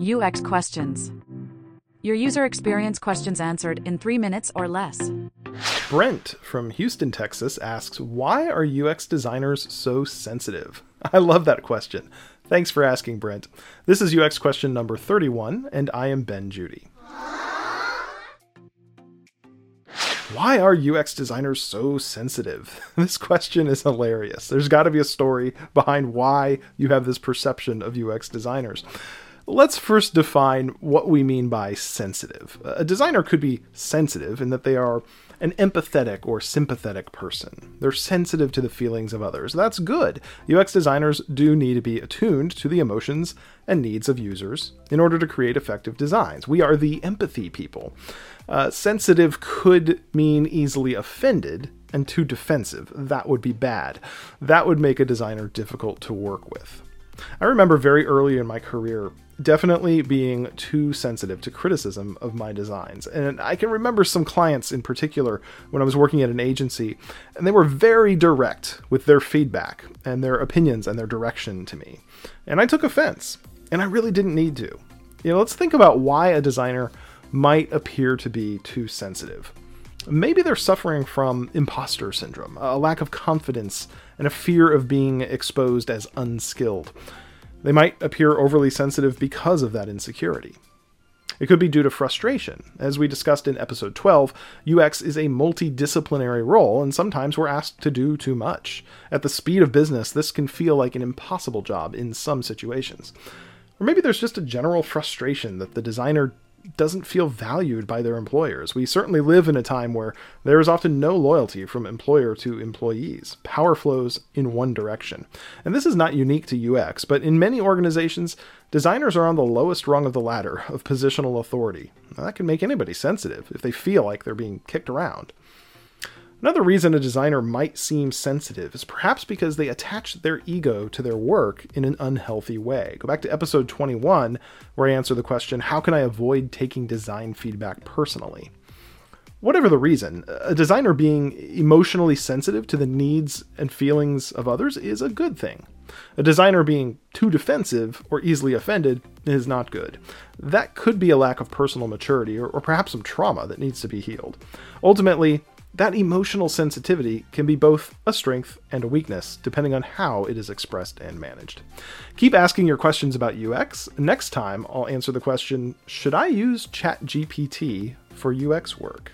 UX questions. Your user experience questions answered in three minutes or less. Brent from Houston, Texas asks, Why are UX designers so sensitive? I love that question. Thanks for asking, Brent. This is UX question number 31, and I am Ben Judy. Why are UX designers so sensitive? This question is hilarious. There's got to be a story behind why you have this perception of UX designers. Let's first define what we mean by sensitive. A designer could be sensitive in that they are an empathetic or sympathetic person. They're sensitive to the feelings of others. That's good. UX designers do need to be attuned to the emotions and needs of users in order to create effective designs. We are the empathy people. Uh, sensitive could mean easily offended and too defensive. That would be bad. That would make a designer difficult to work with. I remember very early in my career definitely being too sensitive to criticism of my designs. And I can remember some clients in particular when I was working at an agency, and they were very direct with their feedback and their opinions and their direction to me. And I took offense, and I really didn't need to. You know, let's think about why a designer might appear to be too sensitive. Maybe they're suffering from imposter syndrome, a lack of confidence, and a fear of being exposed as unskilled. They might appear overly sensitive because of that insecurity. It could be due to frustration. As we discussed in episode 12, UX is a multidisciplinary role, and sometimes we're asked to do too much. At the speed of business, this can feel like an impossible job in some situations. Or maybe there's just a general frustration that the designer doesn't feel valued by their employers. We certainly live in a time where there is often no loyalty from employer to employees. Power flows in one direction. And this is not unique to UX, but in many organizations, designers are on the lowest rung of the ladder of positional authority. Now, that can make anybody sensitive if they feel like they're being kicked around. Another reason a designer might seem sensitive is perhaps because they attach their ego to their work in an unhealthy way. Go back to episode 21, where I answer the question How can I avoid taking design feedback personally? Whatever the reason, a designer being emotionally sensitive to the needs and feelings of others is a good thing. A designer being too defensive or easily offended is not good. That could be a lack of personal maturity or, or perhaps some trauma that needs to be healed. Ultimately, that emotional sensitivity can be both a strength and a weakness, depending on how it is expressed and managed. Keep asking your questions about UX. Next time, I'll answer the question Should I use ChatGPT for UX work?